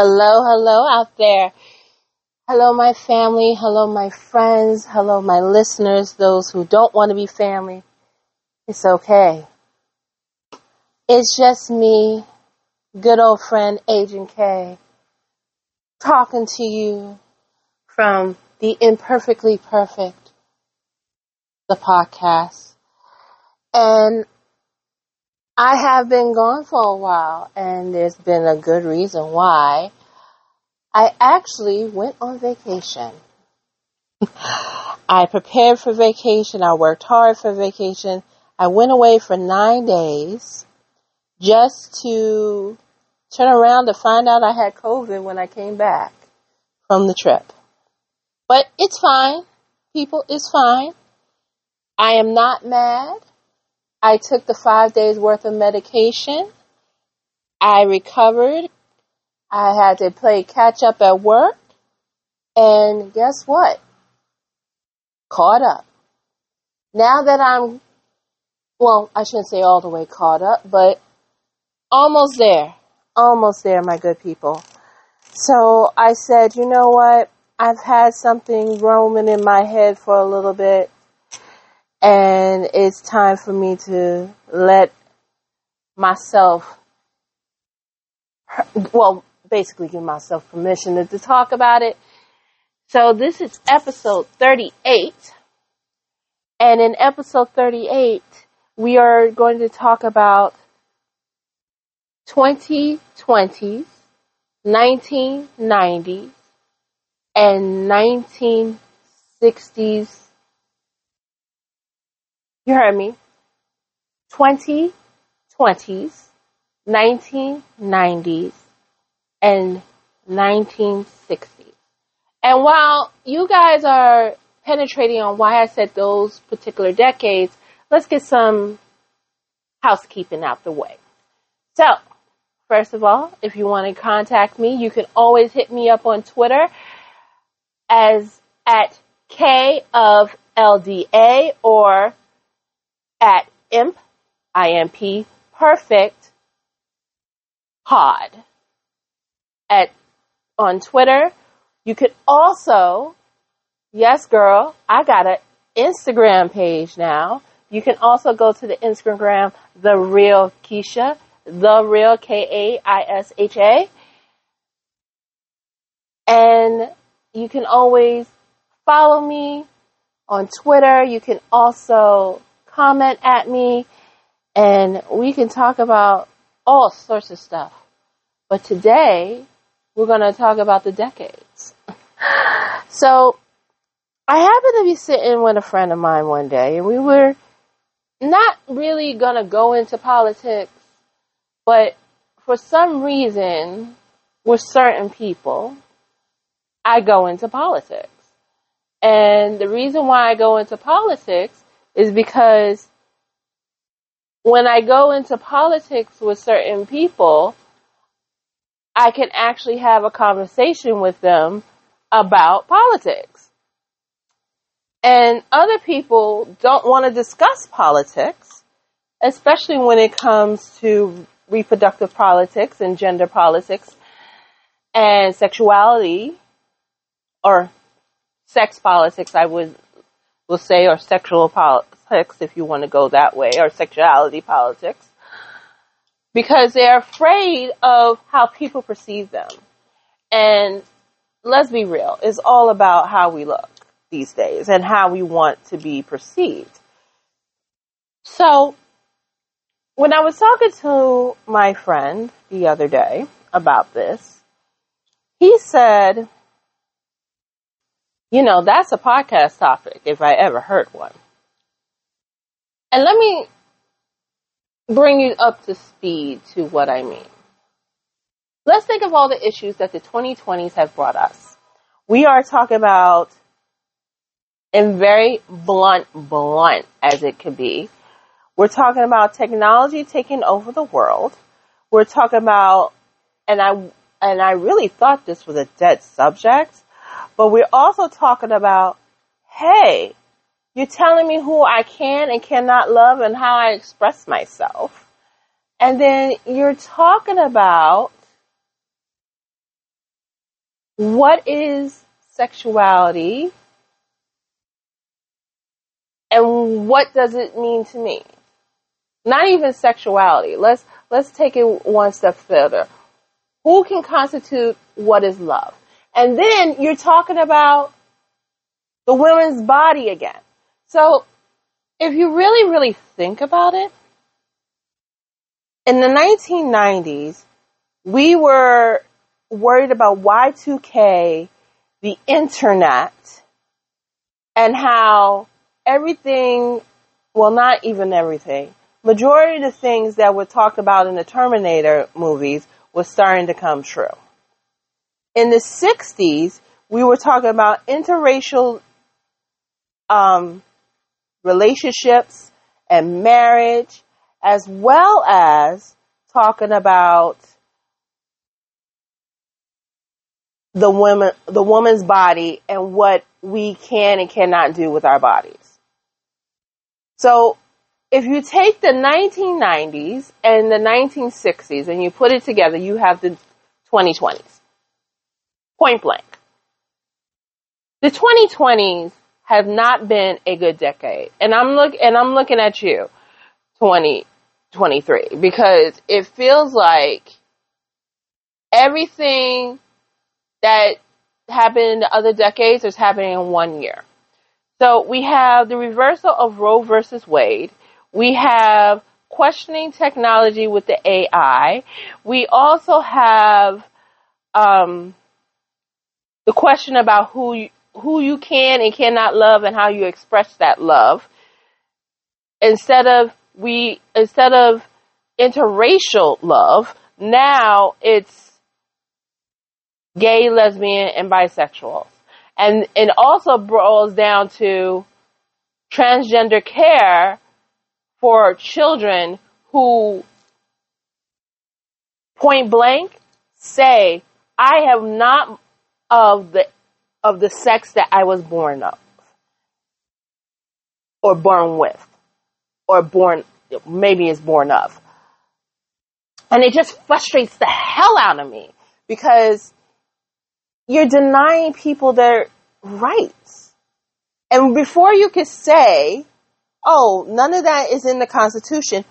Hello, hello out there. Hello, my family. Hello, my friends. Hello, my listeners. Those who don't want to be family. It's okay. It's just me, good old friend Agent K, talking to you from the Imperfectly Perfect, the podcast. And I have been gone for a while, and there's been a good reason why. I actually went on vacation. I prepared for vacation. I worked hard for vacation. I went away for nine days just to turn around to find out I had COVID when I came back from the trip. But it's fine. People, it's fine. I am not mad. I took the five days worth of medication. I recovered. I had to play catch up at work. And guess what? Caught up. Now that I'm, well, I shouldn't say all the way caught up, but almost there. Almost there, my good people. So I said, you know what? I've had something roaming in my head for a little bit and it's time for me to let myself, well, basically give myself permission to, to talk about it. So this is episode 38. And in episode 38, we are going to talk about 2020s, 1990s, and 1960s you heard me. 2020s, 1990s, and 1960s. And while you guys are penetrating on why I said those particular decades, let's get some housekeeping out the way. So, first of all, if you want to contact me, you can always hit me up on Twitter as at K of LDA or at imp, I-M-P, perfect pod at, on Twitter. You could also, yes girl, I got an Instagram page now. You can also go to the Instagram, The Real Kaisha, The Real K-A-I-S-H-A. And you can always follow me on Twitter. You can also comment at me and we can talk about all sorts of stuff. But today, we're going to talk about the decades. so, I happened to be sitting with a friend of mine one day, and we were not really going to go into politics, but for some reason, with certain people, I go into politics. And the reason why I go into politics is because when I go into politics with certain people, I can actually have a conversation with them about politics. And other people don't want to discuss politics, especially when it comes to reproductive politics and gender politics and sexuality or sex politics, I would will say, or sexual politics, if you want to go that way, or sexuality politics, because they're afraid of how people perceive them. And let's be real, it's all about how we look these days and how we want to be perceived. So, when I was talking to my friend the other day about this, he said, you know, that's a podcast topic if I ever heard one. And let me bring you up to speed to what I mean. Let's think of all the issues that the 2020s have brought us. We are talking about, in very blunt, blunt as it could be, We're talking about technology taking over the world. We're talking about, and I, and I really thought this was a dead subject, but we're also talking about, hey, you're telling me who I can and cannot love and how I express myself. And then you're talking about what is sexuality and what does it mean to me? Not even sexuality. Let's let's take it one step further. Who can constitute what is love? And then you're talking about the women's body again. So if you really, really think about it, in the 1990s, we were worried about Y2K, the internet, and how everything, well, not even everything, majority of the things that were talked about in the Terminator movies was starting to come true. In the 60s, we were talking about interracial um, relationships and marriage, as well as talking about the woman, the woman's body and what we can and cannot do with our bodies. So if you take the 1990s and the 1960s and you put it together, you have the 2020s. Point blank. The 2020s have not been a good decade. And I'm look and I'm looking at you, 2023, because it feels like everything that happened in the other decades is happening in one year. So we have the reversal of Roe versus Wade. We have questioning technology with the AI. We also have um, the question about who you, who you can and cannot love and how you express that love. Instead of we instead of interracial love, now it's gay, lesbian, and bisexual. And it also boils down to transgender care for children who point blank say, I have not of the of the sex that I was born of or born with or born maybe is born of. And it just frustrates the hell out of me because you're denying people their rights. And before you could say, oh, none of that is in the Constitution,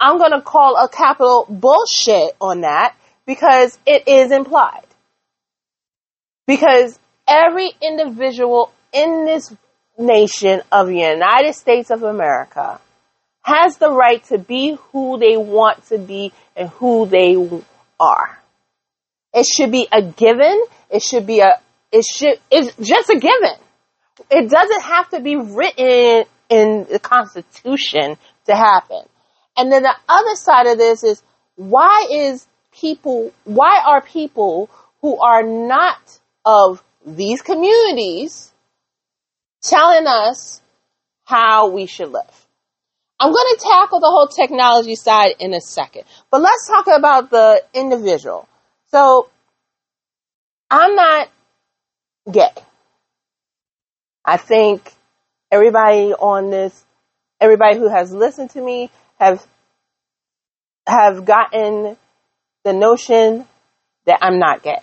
I'm going to call a capital bullshit on that because it is implied. Because every individual in this nation of the United States of America has the right to be who they want to be and who they are. It should be a given. It should be a, it should, it's just a given. It doesn't have to be written in the Constitution to happen. And then the other side of this is why is people, why are people who are not of these communities telling us how we should live? I'm going to tackle the whole technology side in a second, but let's talk about the individual. So I'm not gay. I think everybody on this, everybody who has listened to me have, have gotten the notion that I'm not gay.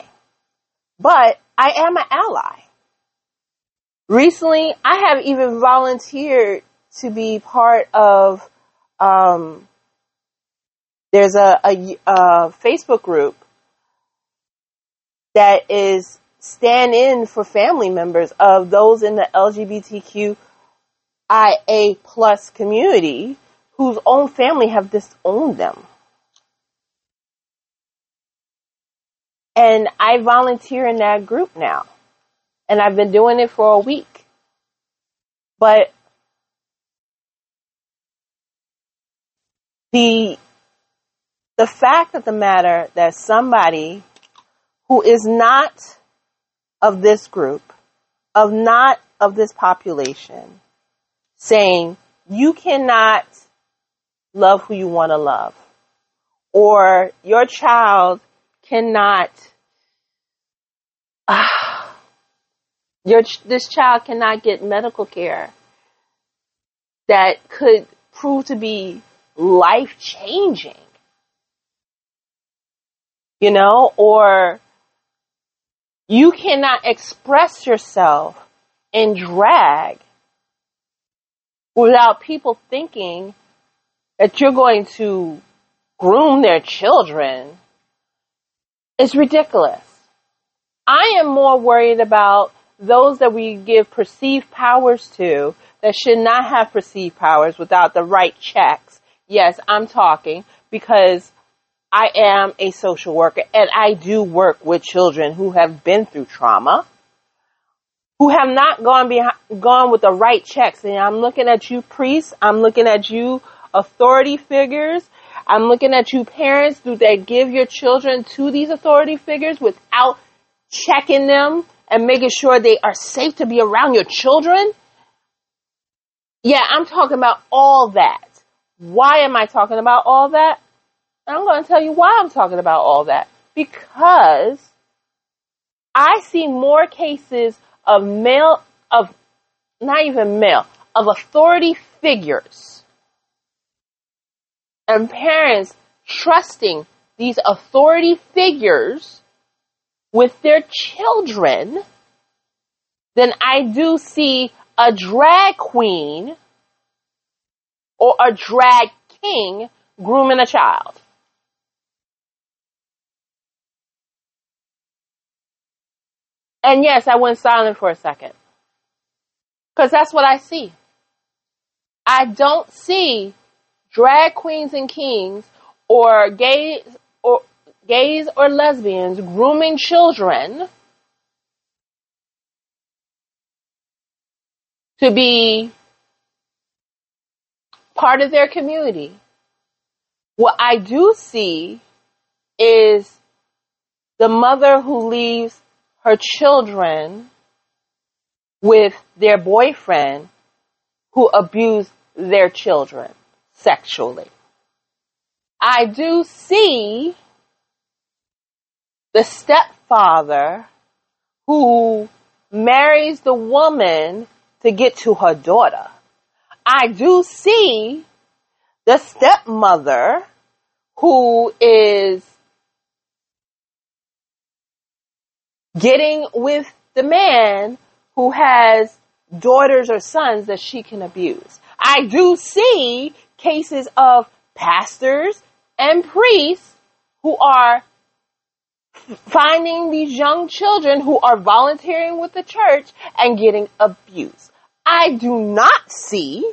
But I am an ally. Recently, I have even volunteered to be part of, um, there's a, a, a Facebook group that is stand in for family members of those in the LGBTQIA plus community whose own family have disowned them. And I volunteer in that group now. And I've been doing it for a week. But the the fact of the matter that somebody who is not of this group, of not of this population, saying you cannot love who you want to love. Or your child cannot, uh, your, this child cannot get medical care that could prove to be life changing. You know, or you cannot express yourself in drag without people thinking that you're going to groom their children. It's ridiculous. I am more worried about those that we give perceived powers to that should not have perceived powers without the right checks. Yes, I'm talking because I am a social worker and I do work with children who have been through trauma, who have not gone behind, gone with the right checks. And I'm looking at you priests, I'm looking at you authority figures, I'm looking at you parents. Do they give your children to these authority figures without checking them and making sure they are safe to be around your children? Yeah, I'm talking about all that. Why am I talking about all that? I'm going to tell you why I'm talking about all that. Because I see more cases of male, of not even male, of authority figures and parents trusting these authority figures with their children than I do see a drag queen or a drag king grooming a child. And yes, I went silent for a second. Because that's what I see. I don't see drag queens and kings or gays or gays or lesbians grooming children to be part of their community. What I do see is the mother who leaves her children with their boyfriend who abused their children sexually. I do see the stepfather who marries the woman to get to her daughter. I do see the stepmother who is getting with the man who has daughters or sons that she can abuse. I do see cases of pastors and priests who are finding these young children who are volunteering with the church and getting abused. I do not see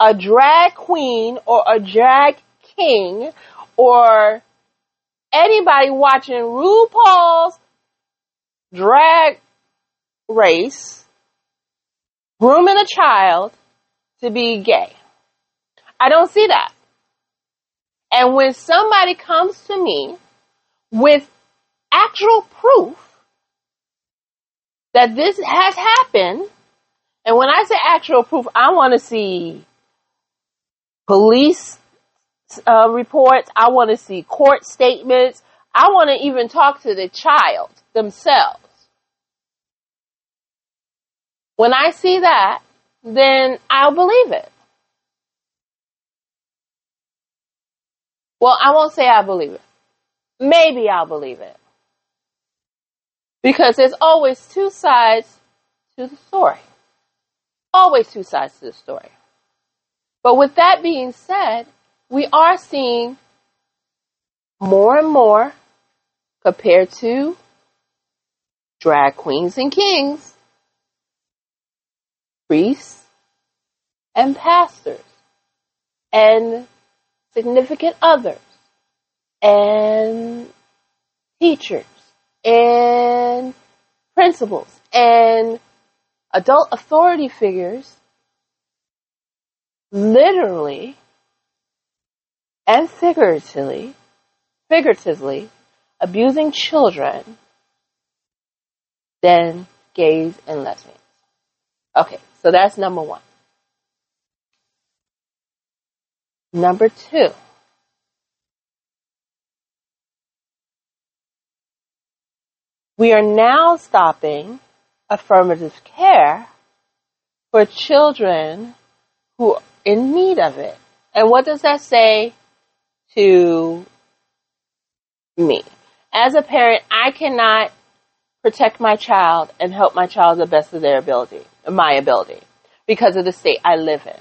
a drag queen or a drag king or anybody watching RuPaul's drag race grooming a child to be gay. I don't see that. And when somebody comes to me with actual proof that this has happened, and when I say actual proof, I want to see police uh, reports. I want to see court statements. I want to even talk to the child themselves. When I see that, then I'll believe it. Well, I won't say I believe it. Maybe I'll believe it. Because there's always two sides to the story. Always two sides to the story. But with that being said, we are seeing more and more compared to drag queens and kings, priests and pastors, and significant others, and teachers, and principals, and adult authority figures literally and figuratively, figuratively abusing children than gays and lesbians. Okay, so that's number one. Number two, we are now stopping affirmative care for children who are in need of it. And what does that say to me? As a parent, I cannot protect my child and help my child the best of their ability, my ability, because of the state I live in.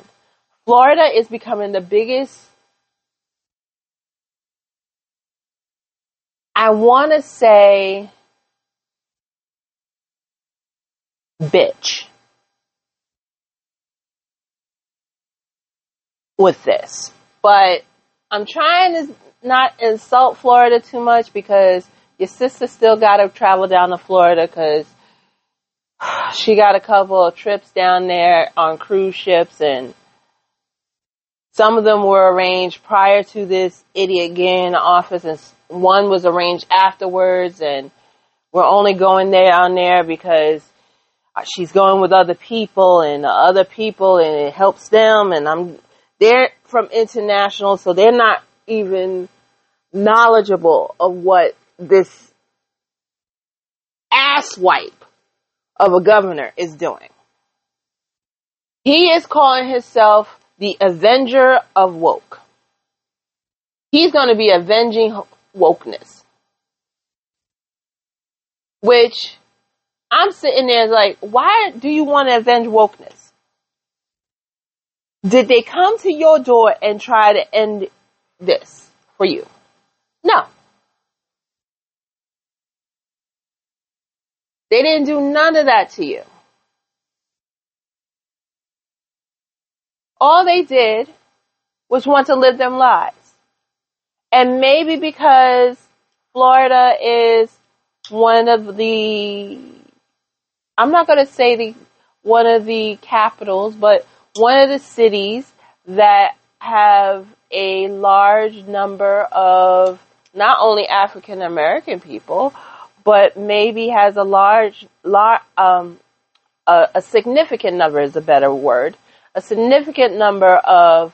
Florida is becoming the biggest I want to say bitch with this. But I'm trying to not insult Florida too much because your sister still got to travel down to Florida because she got a couple of trips down there on cruise ships and some of them were arranged prior to this idiot getting in the office and one was arranged afterwards and we're only going there on there because uh, she's going with other people and other people and it helps them and I'm they're from international so they're not even knowledgeable of what this asswipe of a governor is doing. He is calling himself the Avenger of Woke. He's going to be avenging wokeness. Which I'm sitting there like, why do you want to avenge wokeness? Did they come to your door and try to end this for you? No. They didn't do none of that to you. All they did was want to live them lives. And maybe because Florida is one of the I'm not going to say the one of the capitals, but one of the cities that have a large number of not only African American people, but maybe has a large, large um, a, a, significant number is a better word, a significant number of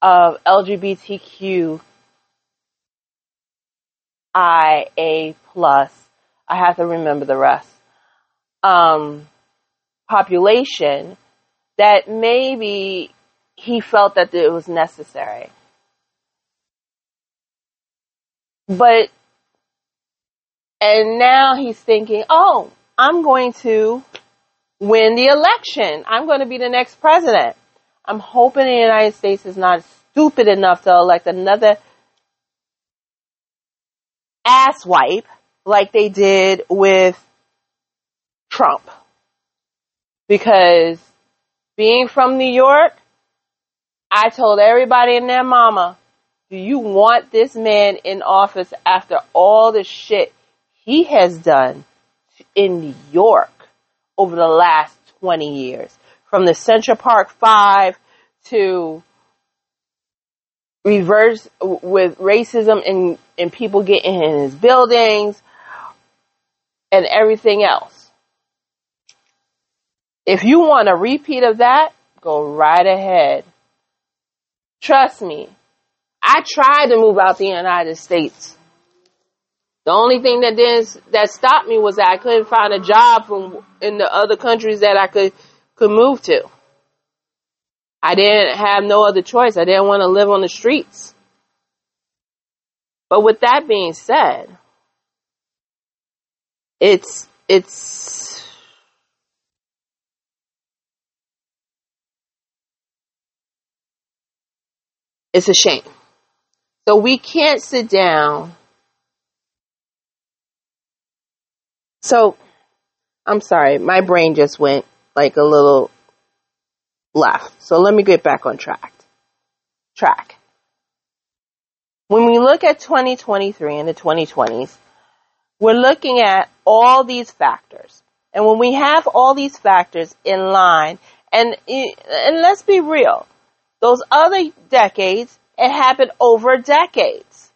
of LGBTQ IA plus. I have to remember the rest um, population that maybe he felt that it was necessary. But, and now he's thinking, oh, I'm going to win the election. I'm going to be the next president. I'm hoping the United States is not stupid enough to elect another asswipe like they did with Trump. Because being from New York, I told everybody and their mama, do you want this man in office after all the shit he has done in New York over the last 20 years? From the Central Park Five to reverse with racism and, and people getting in his buildings and everything else. If you want a repeat of that, go right ahead. Trust me. I tried to move out the United States. The only thing that didn't, that stopped me was that I couldn't find a job from in the other countries that I could could move to. I didn't have no other choice. I didn't want to live on the streets. But with that being said, it's it's It's a shame. So we can't sit down. So, I'm sorry, my brain just went like a little left. So let me get back on track. Track. When we look at 2023 and the 2020s, we're looking at all these factors. And when we have all these factors in line, and, and let's be real, those other decades, it happened over decades.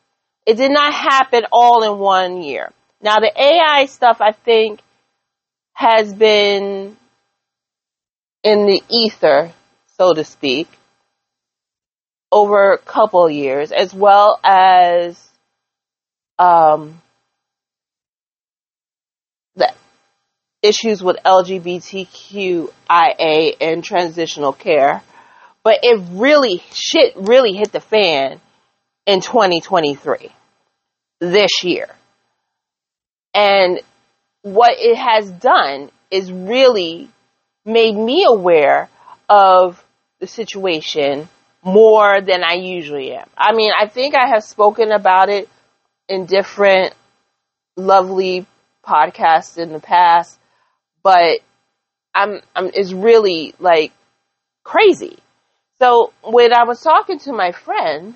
It did not happen all in one year. Now the AI stuff, I think, has been in the ether, so to speak. over a couple years, as well as um, the issues with LGBTQIA and transitional care. But it really, shit really hit the fan in 2023, this year. And what it has done is really made me aware of the situation more than I usually am. I mean, I think I have spoken about it in different lovely podcasts in the past, but I'm, I'm, it's really like crazy. So when I was talking to my friend,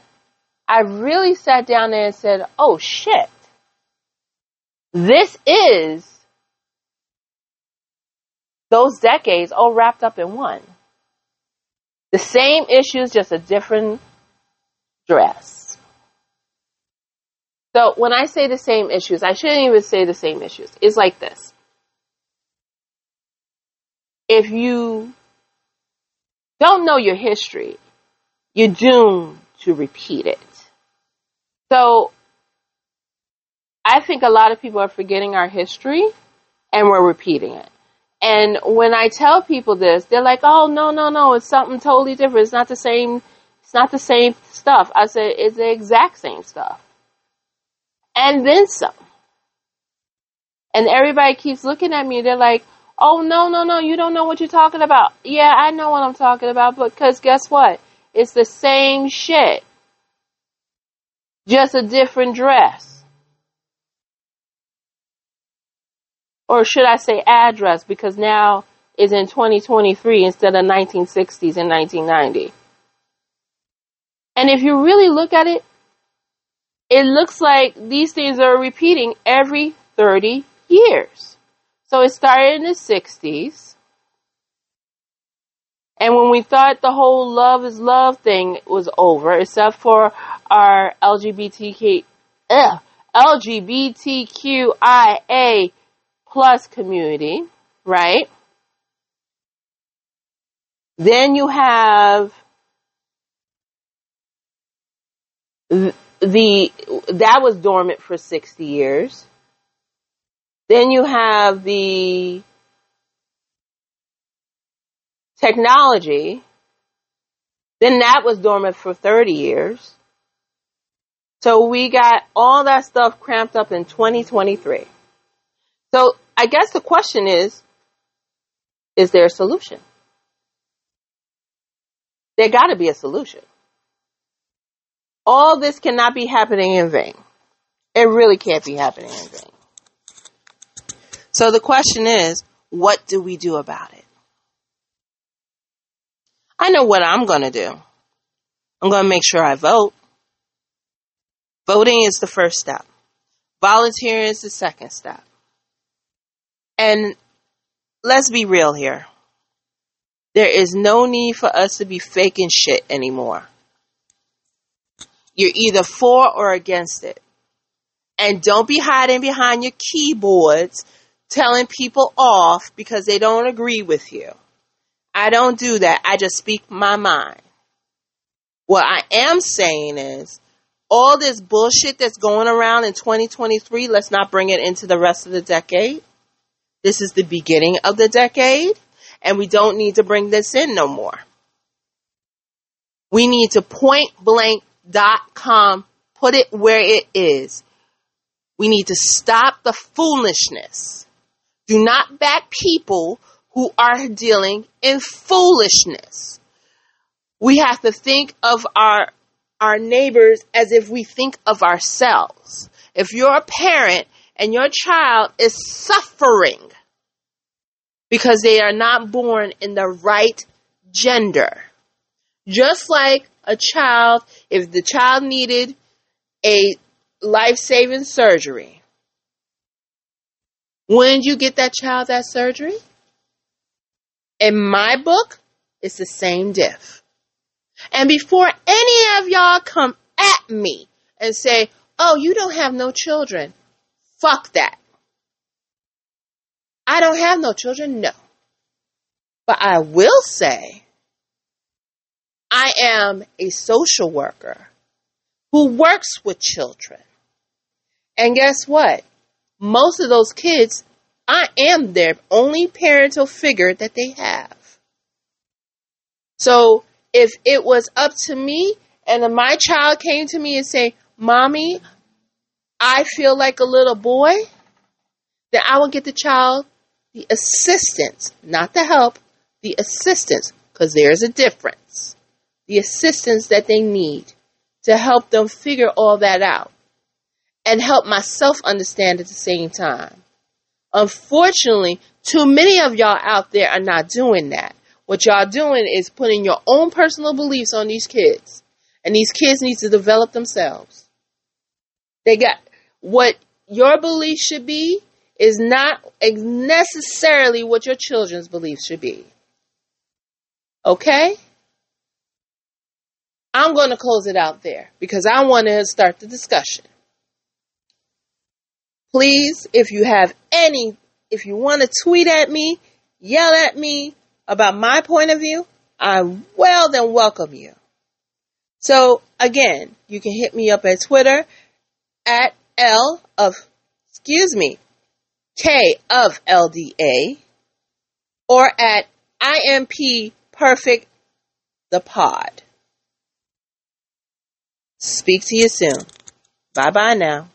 I really sat down there and said, oh shit. This is those decades all wrapped up in one. The same issues, just a different dress. So when I say the same issues, I shouldn't even say the same issues. It's like this. If you don't know your history, you're doomed to repeat it. So I think a lot of people are forgetting our history and we're repeating it. And when I tell people this, they're like, "Oh no, no, no! It's something totally different. It's not the same. It's not the same stuff." I said, "It's the exact same stuff, and then some." And everybody keeps looking at me. They're like, "Oh no, no, no! You don't know what you're talking about." Yeah, I know what I'm talking about, but because guess what? It's the same shit, just a different dress. or should I say address, because now is in 2023 instead of 1960s and 1990. And if you really look at it, it looks like these things are repeating every 30 years. So it started in the 60s. And when we thought the whole love is love thing was over, except for our LGBTQ, ugh, LGBTQIA plus community, right? Then you have the, that was dormant for 60 years. Then you have the technology. Then that was dormant for 30 years. So we got all that stuff cramped up in 2023. So I guess the question is, is there a solution? There gotta be a solution. All this cannot be happening in vain. It really can't be happening in vain. So the question is, what do we do about it? I know what I'm gonna do. I'm gonna make sure I vote. Voting is the first step. Volunteering is the second step. And let's be real here. There is no need for us to be faking shit anymore. You're either for or against it. And don't be hiding behind your keyboards telling people off because they don't agree with you. I don't do that. I just speak my mind. What I am saying is all this bullshit that's going around in 2023, let's not bring it into the rest of the decade. This is the beginning of the decade, and we don't need to bring this in no more. We need to pointblank.com, put it where it is. We need to stop the foolishness. Do not back people who are dealing in foolishness. We have to think of our our neighbors as if we think of ourselves. If you're a parent and your child is suffering because they are not born in the right gender. Just like a child, if the child needed a life saving surgery, when you get that child that surgery? In my book, it's the same diff. And before any of y'all come at me and say, oh, you don't have no children, fuck that. I don't have no children, no. But I will say, I am a social worker who works with children. And guess what? Most of those kids, I am their only parental figure that they have. So if it was up to me and my child came to me and say, Mommy, I feel like a little boy, then I will get the child the assistance, not the help, the assistance, because there's a difference. The assistance that they need to help them figure all that out and help myself understand at the same time. Unfortunately, too many of y'all out there are not doing that. What y'all doing is putting your own personal beliefs on these kids. And these kids need to develop themselves. They got what your belief should be is not necessarily what your children's beliefs should be. Okay? I'm going to close it out there because I want to start the discussion. Please, if you have any, if you want to tweet at me, yell at me, about my point of view, I well then welcome you. So again, you can hit me up at Twitter at L of, excuse me, K of LDA or at IMP Perfect the Pod. Speak to you soon. Bye bye now.